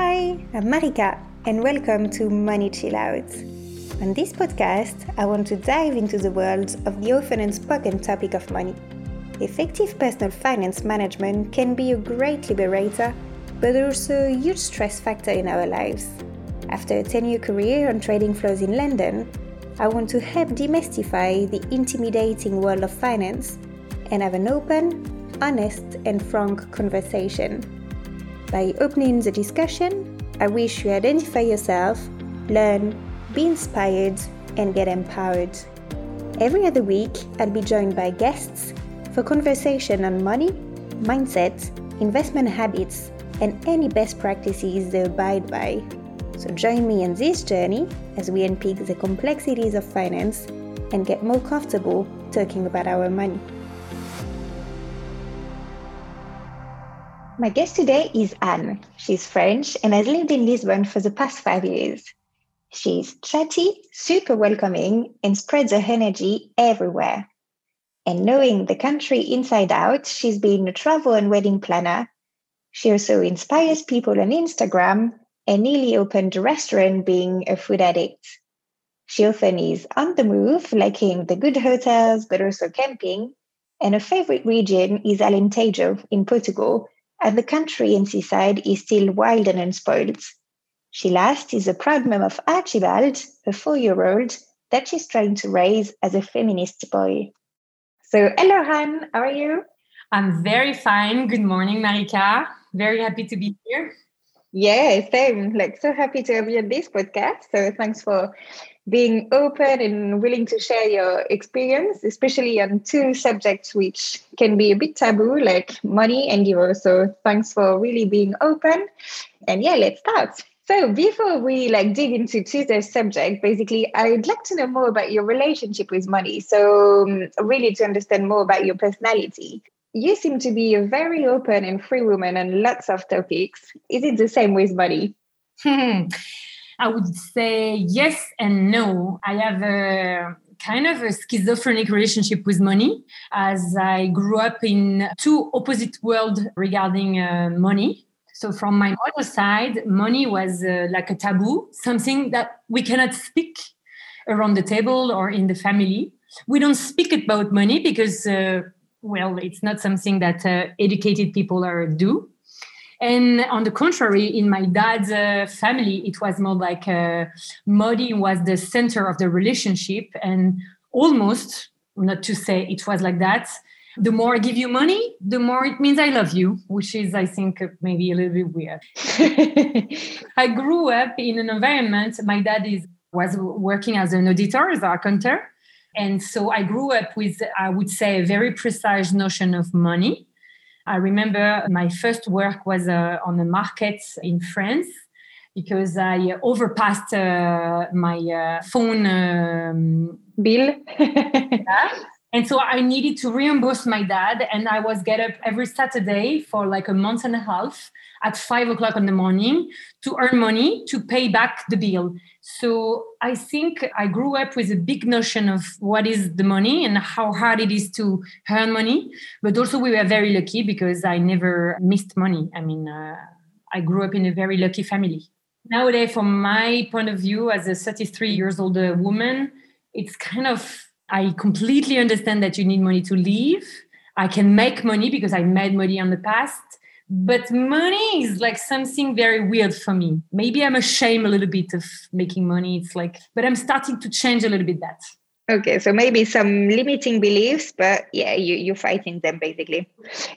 Hi, I'm Marika, and welcome to Money Chill Out. On this podcast, I want to dive into the world of the often unspoken topic of money. Effective personal finance management can be a great liberator, but also a huge stress factor in our lives. After a 10 year career on trading floors in London, I want to help demystify the intimidating world of finance and have an open, honest, and frank conversation. By opening the discussion, I wish you identify yourself, learn, be inspired, and get empowered. Every other week, I'll be joined by guests for conversation on money, mindset, investment habits, and any best practices they abide by. So join me on this journey as we unpick the complexities of finance and get more comfortable talking about our money. My guest today is Anne. She's French and has lived in Lisbon for the past five years. She's chatty, super welcoming, and spreads her energy everywhere. And knowing the country inside out, she's been a travel and wedding planner. She also inspires people on Instagram and nearly opened a restaurant being a food addict. She often is on the move, liking the good hotels, but also camping. And her favorite region is Alentejo in Portugal, and the country and seaside is still wild and unspoiled. She last is a proud mom of Archibald, a four year old that she's trying to raise as a feminist boy. So, hello, Anne, how are you? I'm very fine. Good morning, Marika. Very happy to be here. Yeah, same. Like, so happy to have you on this podcast. So, thanks for being open and willing to share your experience, especially on two subjects which can be a bit taboo, like money and divorce. So thanks for really being open. And yeah, let's start. So before we like dig into Tuesday's subject, basically, I'd like to know more about your relationship with money. So um, really to understand more about your personality. You seem to be a very open and free woman on lots of topics. Is it the same with money? I would say yes and no. I have a kind of a schizophrenic relationship with money as I grew up in two opposite worlds regarding uh, money. So from my mother's side, money was uh, like a taboo, something that we cannot speak around the table or in the family. We don't speak about money because, uh, well, it's not something that uh, educated people are do. And on the contrary, in my dad's uh, family, it was more like uh, money was the center of the relationship. And almost, not to say it was like that, the more I give you money, the more it means I love you, which is, I think, maybe a little bit weird. I grew up in an environment, my dad is was working as an auditor, as an accountant. And so I grew up with, I would say, a very precise notion of money I remember my first work was uh, on the market in France because I overpassed uh, my uh, phone um, bill. yeah. And so I needed to reimburse my dad, and I was get up every Saturday for like a month and a half at five o'clock in the morning to earn money to pay back the bill. So I think I grew up with a big notion of what is the money and how hard it is to earn money. But also, we were very lucky because I never missed money. I mean, uh, I grew up in a very lucky family. Nowadays, from my point of view, as a 33 years old woman, it's kind of, I completely understand that you need money to live. I can make money because I made money in the past but money is like something very weird for me. Maybe i'm ashamed a little bit of making money. It's like but i'm starting to change a little bit that okay so maybe some limiting beliefs but yeah you, you're fighting them basically.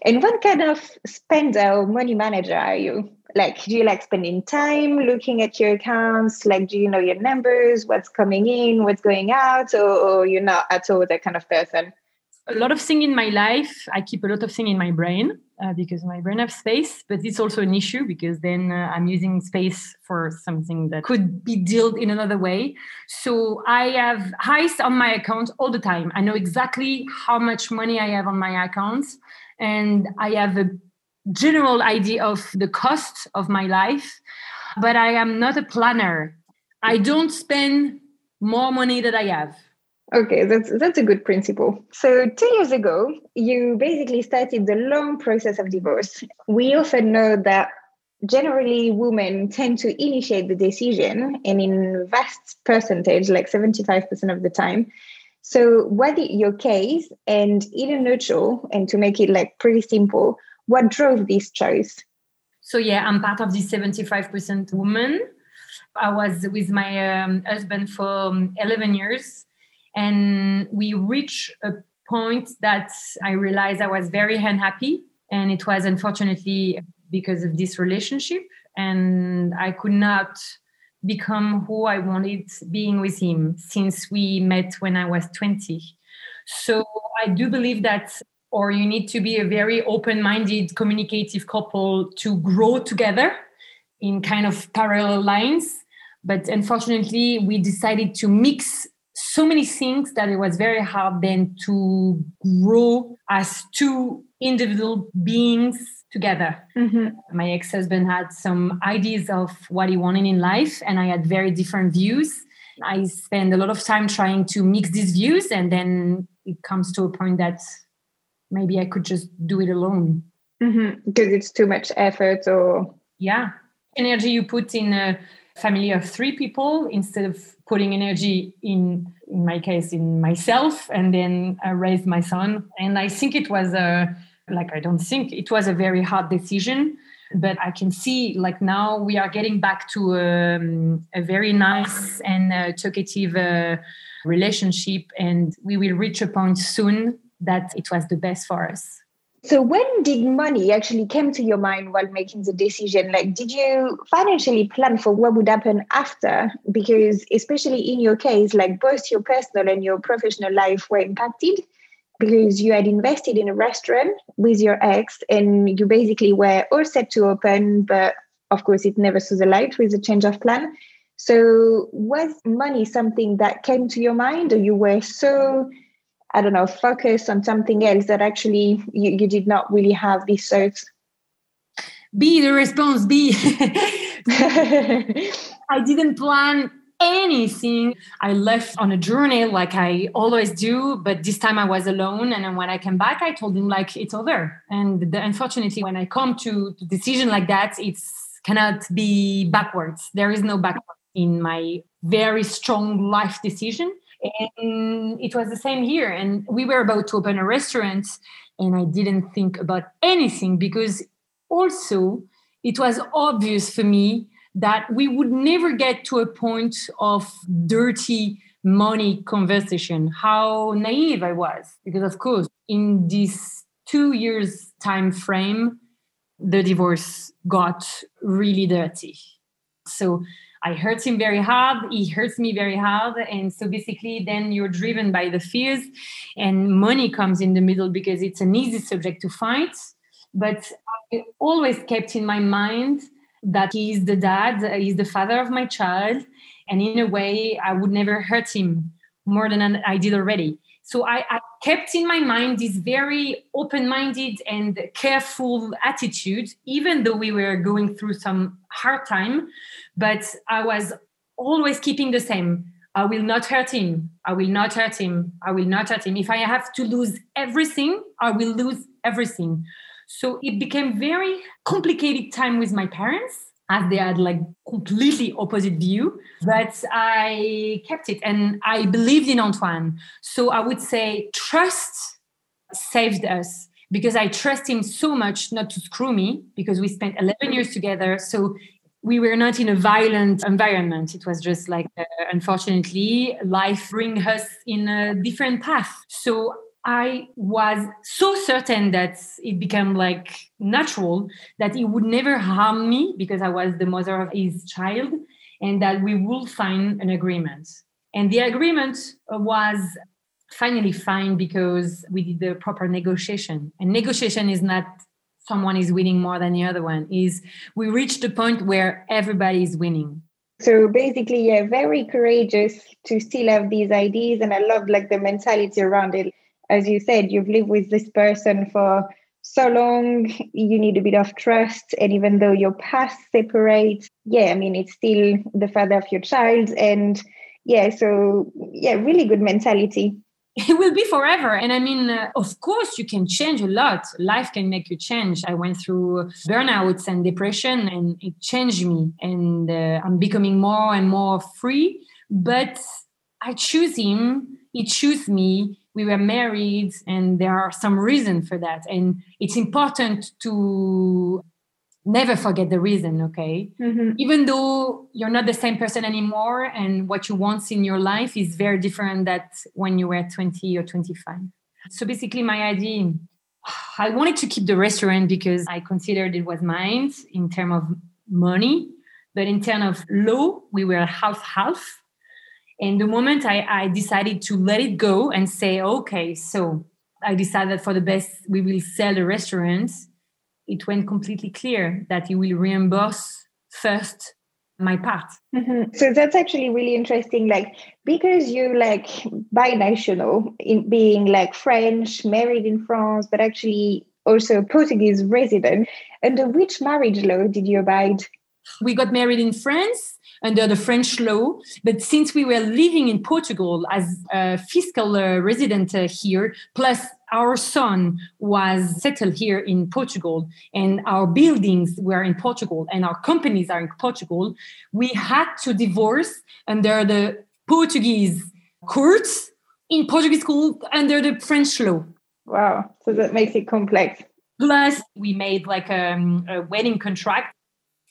And what kind of spender or uh, money manager are you? Like do you like spending time looking at your accounts? Like do you know your numbers? What's coming in? What's going out? Or, or you're not at all that kind of person a lot of things in my life i keep a lot of things in my brain uh, because my brain has space, but it's also an issue because then uh, I'm using space for something that could be dealt in another way. So I have highs on my account all the time. I know exactly how much money I have on my account, and I have a general idea of the cost of my life, but I am not a planner. I don't spend more money than I have. Okay, that's that's a good principle. So two years ago, you basically started the long process of divorce. We often know that generally women tend to initiate the decision and in vast percentage like 75% of the time so what your case and in a nutshell and to make it like pretty simple what drove this choice so yeah i'm part of the 75% woman. i was with my um, husband for um, 11 years and we reached a point that i realized i was very unhappy. And it was unfortunately because of this relationship. And i could not become who i wanted being with him since we met when i was 20 so i do believe that or you need to be a very open-minded communicative couple to grow together in kind of parallel lines. But unfortunately we decided to mix so many things that it was very hard then to grow as two individual beings together. Mm-hmm. My ex husband had some ideas of what he wanted in life, and I had very different views. I spend a lot of time trying to mix these views, and then it comes to a point that maybe I could just do it alone. Mm-hmm. Because it's too much effort, or yeah, energy you put in a family of three people instead of putting energy in in my case in myself and then I raised my son. And I think it was a like I don't think it was a very hard decision but I can see like now we are getting back to um, a very nice and uh, talkative uh, relationship and we will reach a point soon that it was the best for us so when did money actually came to your mind while making the decision? Like, did you financially plan for what would happen after? Because especially in your case, like both your personal and your professional life were impacted because you had invested in a restaurant with your ex and you basically were all set to open, but of course it never saw the light with the change of plan. So was money something that came to your mind or you were so I don't know, focus on something else that actually you, you did not really have these thoughts? Be the response, be. I didn't plan anything. I left on a journey like I always do, but this time I was alone. And when I came back, I told him like it's over. And the, unfortunately, when I come to, to decision like that, it's cannot be backwards. There is no backwards in my very strong life decision. And it was the same here. And we were about to open a restaurant, and I didn't think about anything because also it was obvious for me that we would never get to a point of dirty money conversation. How naive I was, because of course, in this two years time frame, the divorce got really dirty. So I hurt him very hard. He hurts me very hard. And so basically, then you're driven by the fears, and money comes in the middle because it's an easy subject to fight. But I always kept in my mind that he's the dad, he's the father of my child. And in a way, I would never hurt him more than I did already. So I, I kept in my mind this very open minded and careful attitude, even though we were going through some hard time. But I was always keeping the same. I will not hurt him. I will not hurt him. I will not hurt him. If I have to lose everything, I will lose everything. So it became very complicated time with my parents as they had like completely opposite view but i kept it and i believed in antoine. So i would say trust saved us because i trust him so much not to screw me because we spent 11 years together. So we were not in a violent environment. It was just like uh, unfortunately life bring us in a different path. So I was so certain that it became like natural that he would never harm me because I was the mother of his child and that we would find an agreement. And the agreement was finally fine because we did the proper negotiation. And negotiation is not someone is winning more than the other one is we reached the point where everybody is winning so basically yeah very courageous to still have these ideas and i love like the mentality around it as you said, you've lived with this person for so long, you need a bit of trust. And even though your paths separate, yeah, I mean, it's still the father of your child. And yeah, so yeah, really good mentality. it will be forever. And I mean, uh, of course, you can change a lot. Life can make you change. I went through burnouts and depression, and it changed me. And uh, I'm becoming more and more free. But I choose him. He chose me. We were married, and there are some reason for that. And it's important to never forget the reason okay mm-hmm. even though you're not the same person anymore and what you want in your life is very different that when you were 20 or 25 so basically my idea i wanted to keep the restaurant because i considered it was mine in terms of money but in terms of law we were half half and the moment I, I decided to let it go and say okay so i decided for the best we will sell the restaurant it went completely clear that he will reimburse first my part. Mm-hmm. So that's actually really interesting. Like because you like binational in being like French, married in France, but actually also Portuguese resident. Under which marriage law did you abide? We got married in France under the French law. But since we were living in Portugal as a fiscal uh, resident uh, here, plus our son was settled here in Portugal and our buildings were in Portugal and our companies are in Portugal, we had to divorce under the Portuguese courts in Portuguese school under the French law. Wow. So that makes it complex. Plus, we made like um, a wedding contract.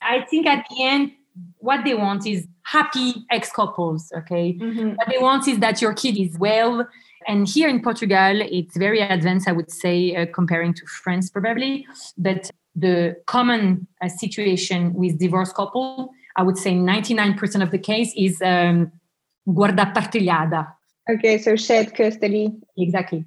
I think at the end, what they want is happy ex couples. Okay. Mm-hmm. What they want is that your kid is well. And here in Portugal, it's very advanced, I would say, uh, comparing to France probably. But the common uh, situation with divorced couple, I would say 99% of the case is um, guarda partilhada. Okay, so shared custody. Exactly.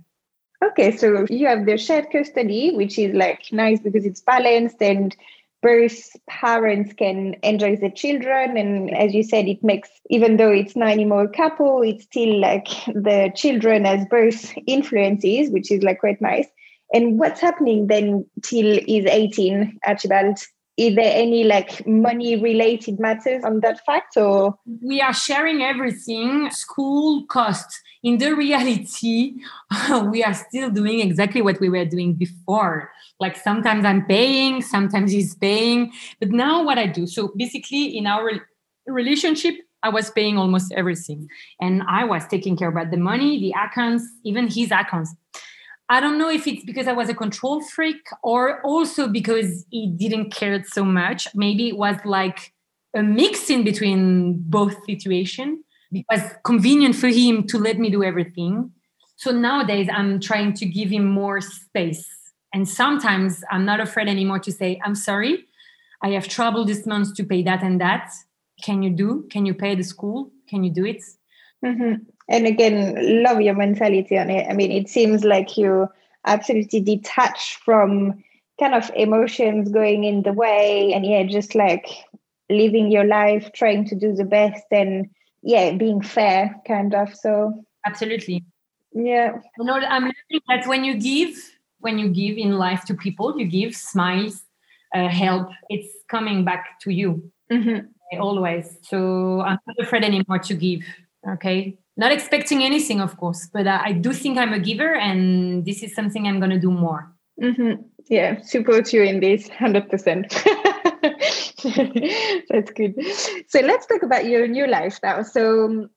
Okay, so you have the shared custody, which is like nice because it's balanced and both parents can enjoy the children and as you said it makes even though it's not anymore a couple it's still like the children as both influences which is like quite nice. And what's happening then till is 18 archibald? Is there any like money related matters on that fact or? We are sharing everything school costs. In the reality we are still doing exactly what we were doing before like sometimes i'm paying sometimes he's paying but now what i do so basically in our relationship i was paying almost everything and i was taking care about the money the accounts even his accounts. I don't know if it's because i was a control freak or also because he didn't care so much. Maybe it was like a mix in between both situation. Because convenient for him to let me do everything. So nowadays i'm trying to give him more space and sometimes I'm not afraid anymore to say, I'm sorry, I have trouble this month to pay that and that. Can you do? Can you pay the school? Can you do it? Mm-hmm. And again, love your mentality on it. I mean, it seems like you absolutely detached from kind of emotions going in the way and yeah, just like living your life, trying to do the best and yeah, being fair kind of. So absolutely. Yeah. You know, I'm learning that when you give, when you give in life to people, you give smiles, uh, help. It's coming back to you mm-hmm. always. So I'm not afraid anymore to give. Okay, not expecting anything, of course, but uh, I do think I'm a giver, and this is something I'm going to do more. Mm-hmm. Yeah, support you in this, hundred percent. That's good. So let's talk about your new life now. So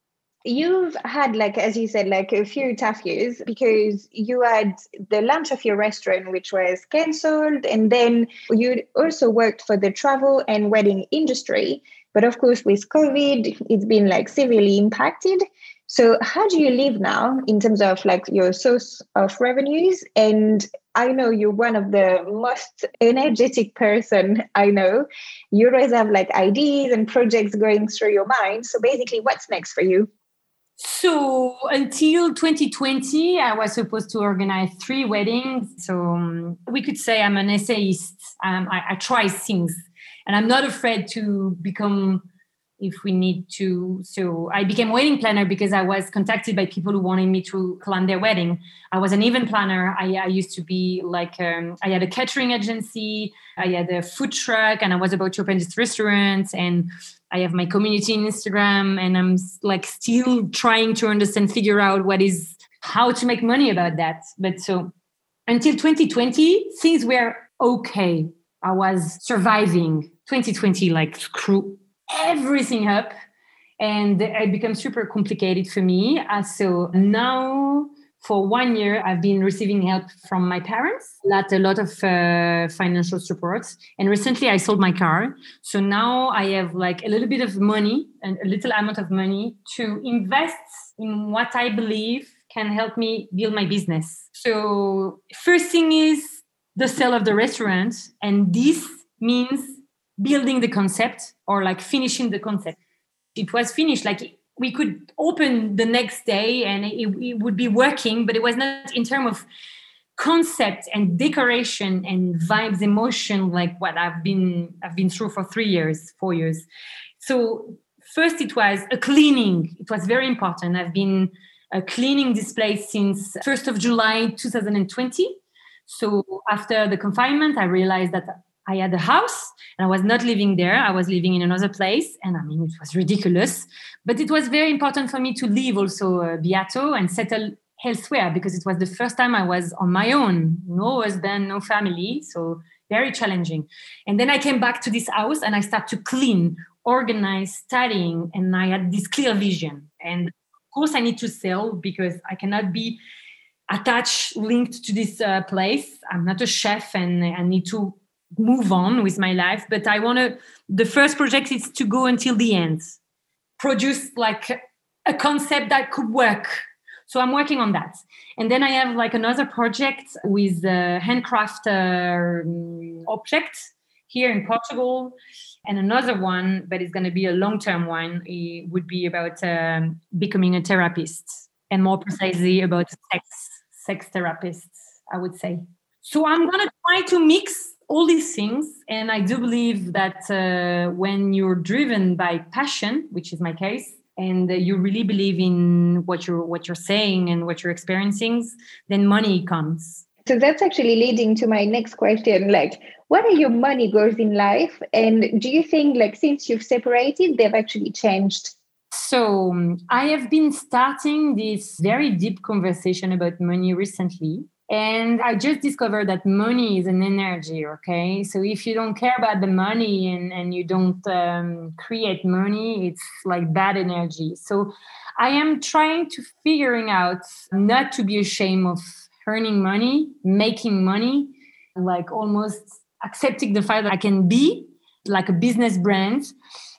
you've had like as you said like a few tough years because you had the launch of your restaurant which was cancelled and then you also worked for the travel and wedding industry. But of course with covid it's been like severely impacted. So how do you live now in terms of like your source of revenues? And i know you're one of the most energetic person i know. You always have like ideas and projects going through your mind. So basically what's next for you so until 2020, I was supposed to organize three weddings. So um, we could say I'm an essayist. Um, I, I try things, and I'm not afraid to become if we need to. So I became wedding planner because I was contacted by people who wanted me to plan their wedding. I was an event planner. I, I used to be like um, I had a catering agency. I had a food truck, and I was about to open this restaurant. And I have my community in Instagram, and I'm like still trying to understand, figure out what is how to make money about that. But so until 2020, things were okay. I was surviving. 2020, like screw everything up. And it becomes super complicated for me. Uh, so now for one year i've been receiving help from my parents not a lot of uh, financial support and recently i sold my car so now i have like a little bit of money and a little amount of money to invest in what i believe can help me build my business so first thing is the sale of the restaurant and this means building the concept or like finishing the concept it was finished like we could open the next day and it, it would be working, but it was not in terms of concept and decoration and vibes, emotion, like what I've been I've been through for three years, four years. So first it was a cleaning. It was very important. I've been uh, cleaning this place since 1st of July 2020. So after the confinement, I realized that I had a house and I was not living there. I was living in another place. And I mean, it was ridiculous. But it was very important for me to leave also uh, Beato and settle elsewhere because it was the first time I was on my own. No husband, no family. So very challenging. And then I came back to this house and I started to clean, organize, studying. And I had this clear vision. And of course, I need to sell because I cannot be attached, linked to this uh, place. I'm not a chef and I need to move on with my life but i want to the first project is to go until the end. Produce like a concept that could work. So i'm working on that. And then i have like another project with a handcraft uh, object here in portugal and another one but it's going to be a long-term one. It would be about um, becoming a therapist and more precisely about sex sex therapists i would say. So i'm going to try to mix all these things. And i do believe that uh, when you're driven by passion which is my case and uh, you really believe in what you're what you're saying and what you're experiencing then money comes. So that's actually leading to my next question. Like what are your money goals in life? And do you think like since you've separated they've actually changed? So um, i have been starting this very deep conversation about money recently and I just discovered that money is an energy, okay? So if you don't care about the money and, and you don't um, create money, it's like bad energy. So I am trying to figuring out not to be ashamed of earning money, making money, like almost accepting the fact that I can be like a business brand.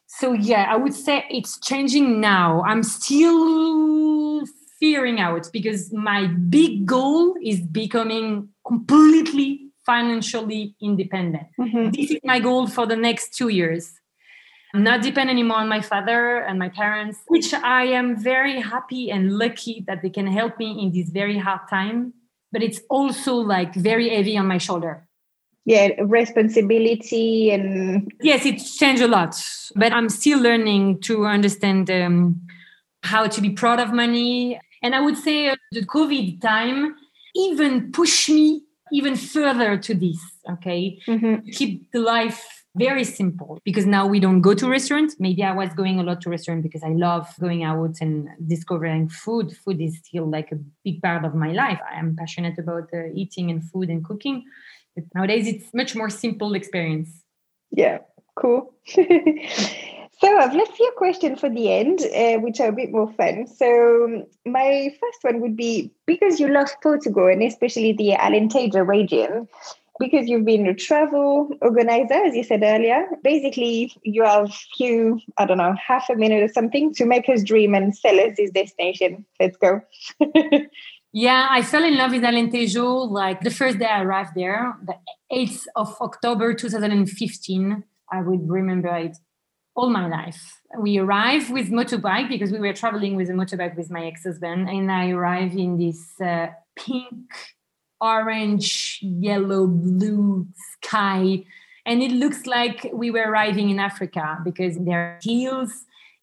So yeah, I would say it's changing now. I'm still figuring out because my big goal is becoming completely financially independent. Mm-hmm. This is my goal for the next two years. I'm not depend anymore on my father and my parents, which I am very happy and lucky that they can help me in this very hard time. But it's also like very heavy on my shoulder. Yeah, responsibility and yes, it's changed a lot. But I'm still learning to understand um, how to be proud of money and I would say uh, the COVID time even pushed me even further to this. Okay, mm-hmm. keep the life very simple because now we don't go to restaurants. Maybe I was going a lot to restaurants because I love going out and discovering food. Food is still like a big part of my life. I am passionate about uh, eating and food and cooking. But nowadays, it's much more simple experience. Yeah, cool. So I've left you a question for the end, uh, which are a bit more fun. So my first one would be because you love Portugal and especially the Alentejo region, because you've been a travel organizer, as you said earlier. Basically, you have few, I don't know, half a minute or something to make us dream and sell us this destination. Let's go. yeah, I fell in love with Alentejo like the first day I arrived there, the 8th of October 2015. I would remember it all my life. We arrive with motorbike because we were traveling with a motorbike with my ex-husband, and I arrive in this uh, pink, orange, yellow, blue sky, and it looks like we were arriving in Africa because there are hills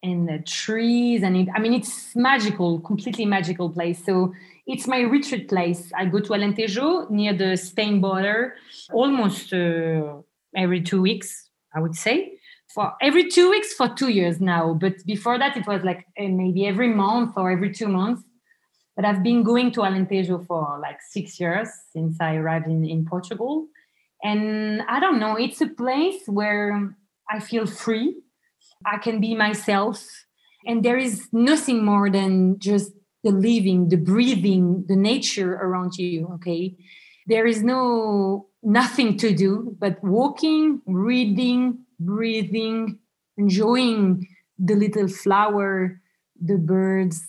and the trees, and it, I mean it's magical, completely magical place. So it's my retreat place. I go to Alentejo near the Spain border almost uh, every two weeks, I would say for every two weeks for two years now. But before that, it was like eh, maybe every month or every two months. But I've been going to Alentejo for like six years since I arrived in, in Portugal. And I don't know, it's a place where I feel free. I can be myself. And there is nothing more than just the living, the breathing, the nature around you. Okay. There is no nothing to do but walking, reading, breathing, enjoying the little flower, the birds,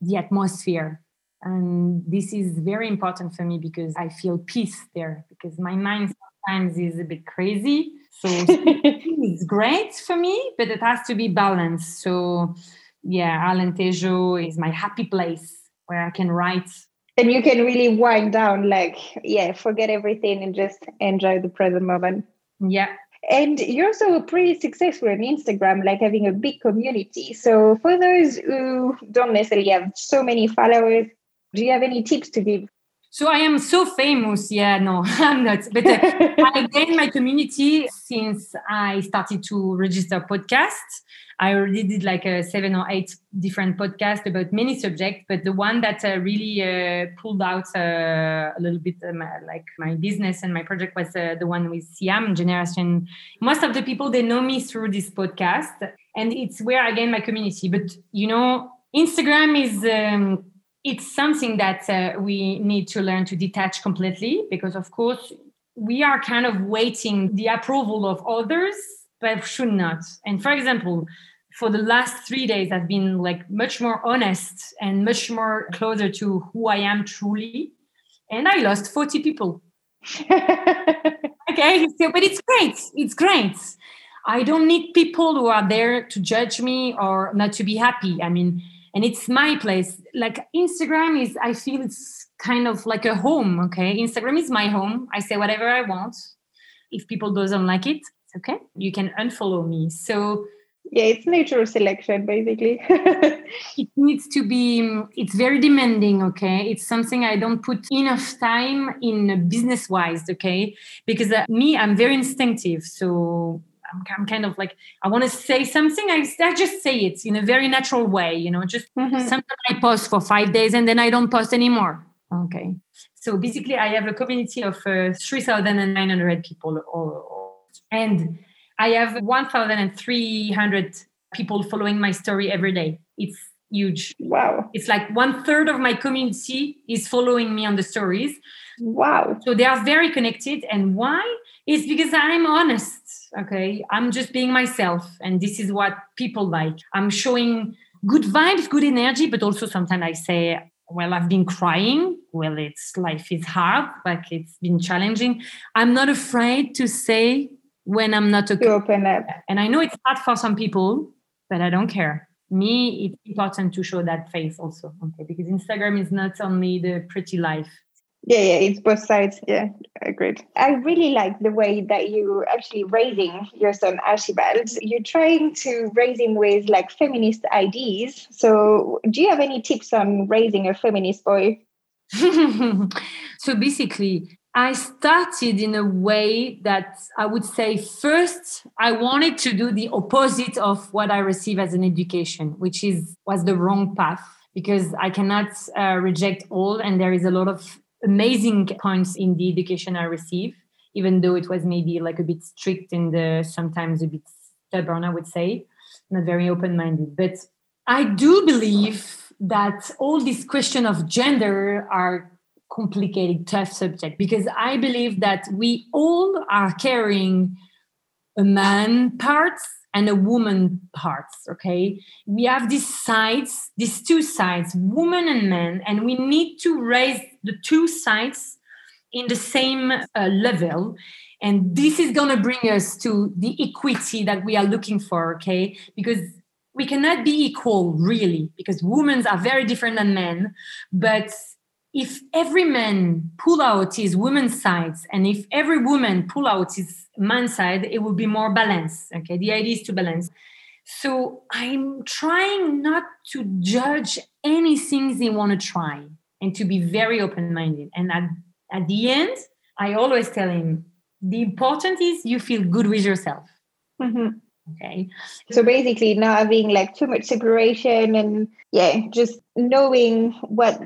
the atmosphere. And this is very important for me because I feel peace there because my mind sometimes is a bit crazy. So it's great for me, but it has to be balanced. So yeah, Alentejo is my happy place where I can write. And you can really wind down, like, yeah, forget everything and just enjoy the present moment. Yeah, and you're also pretty successful on Instagram, like having a big community. So, for those who don't necessarily have so many followers, do you have any tips to give? So I am so famous. Yeah, no, I'm not. But uh, I gained my community since I started to register podcasts. I already did like a seven or eight different podcasts about many subjects, but the one that uh, really uh, pulled out uh, a little bit um, like my business and my project was uh, the one with Siam Generation. Most of the people they know me through this podcast, and it's where I gain my community. But you know, Instagram is. Um, it's something that uh, we need to learn to detach completely because, of course, we are kind of waiting the approval of others but should not. And for example, for the last three days, I've been like much more honest and much more closer to who I am truly. And I lost 40 people. okay, so, but it's great. It's great. I don't need people who are there to judge me or not to be happy. I mean, and it's my place. Like Instagram is, I feel it's kind of like a home. Okay, Instagram is my home. I say whatever I want. If people doesn't like it, okay you can unfollow me so yeah it's natural selection basically. It needs to be it's very demanding okay? It's something i don't put enough time in business wise okay? Because uh, me i'm very instinctive so I'm, I'm kind of like i want to say something I, I just say it in a very natural way you know? Just mm-hmm. sometimes i post for five days and then i don't post anymore okay? So basically i have a community of uh, 3900 people or and I have 1,300 people following my story every day. It's huge. Wow. It's like one third of my community is following me on the stories. Wow. So they are very connected. And why? It's because I'm honest. Okay. I'm just being myself. And this is what people like. I'm showing good vibes, good energy, but also sometimes I say, well, I've been crying. Well, it's life is hard, like it's been challenging. I'm not afraid to say when I'm not okay. To open up. And I know it's hard for some people, but I don't care. Me, it's important to show that face also. Okay, because Instagram is not only the pretty life. Yeah, yeah, it's both sides. Yeah, agreed. I really like the way that you're actually raising your son Archibald. You're trying to raise him with like feminist ideas. So, do you have any tips on raising a feminist boy? so basically, I started in a way that I would say first I wanted to do the opposite of what I receive as an education, which is was the wrong path because I cannot uh, reject all, and there is a lot of amazing points in the education I receive, even though it was maybe like a bit strict and uh, sometimes a bit stubborn, I would say, not very open-minded. But I do believe that all these question of gender are complicated, tough subject because I believe that we all are carrying a man parts and a woman parts. Okay, we have these sides, these two sides, woman and man, and we need to raise the two sides in the same uh, level. And this is going to bring us to the equity that we are looking for. Okay, because we cannot be equal really because women are very different than men but if every man pull out his woman's sides and if every woman pull out his man's side it will be more balanced okay the idea is to balance so i'm trying not to judge anything they want to try and to be very open-minded and at, at the end i always tell him the important is you feel good with yourself mm-hmm. Okay. So basically, not having like too much separation and yeah, just knowing what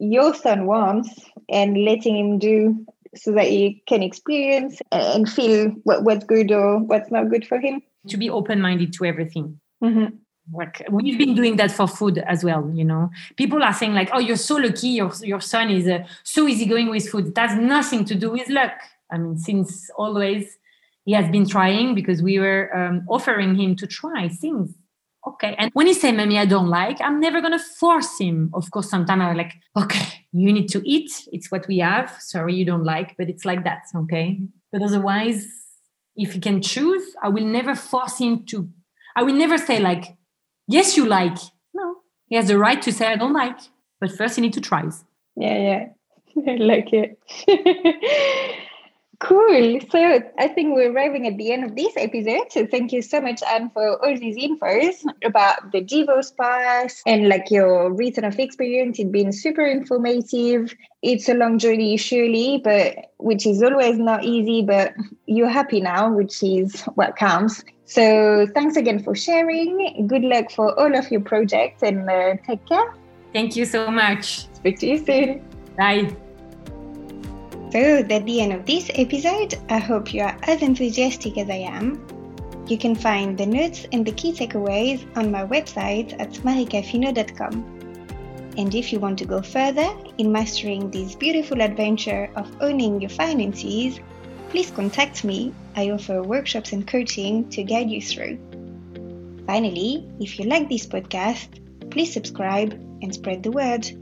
your son wants and letting him do so that he can experience and feel what, what's good or what's not good for him. To be open minded to everything. Mm-hmm. Like we've been doing that for food as well, you know. People are saying like, "Oh, you're so lucky. Your your son is uh, so easygoing with food." That has nothing to do with luck. I mean, since always, he has been trying because we were um, offering him to try things. Okay. And when he say, Mommy, I don't like, I'm never going to force him. Of course, sometimes I'm like, okay, you need to eat. It's what we have. Sorry, you don't like, but it's like that. Okay. But otherwise, if he can choose, I will never force him to, I will never say, like, yes, you like. No, he has the right to say, I don't like. But first, he need to try. Yeah, yeah. I like it. Cool. So I think we're arriving at the end of this episode. So thank you so much, Anne, for all these infos about the Divorce Pass and like your return of experience. It's been super informative. It's a long journey, surely, but which is always not easy, but you're happy now, which is what counts. So thanks again for sharing. Good luck for all of your projects and uh, take care. Thank you so much. Speak to you soon. Bye. So, that's the end of this episode. I hope you are as enthusiastic as I am. You can find the notes and the key takeaways on my website at maricafino.com. And if you want to go further in mastering this beautiful adventure of owning your finances, please contact me. I offer workshops and coaching to guide you through. Finally, if you like this podcast, please subscribe and spread the word.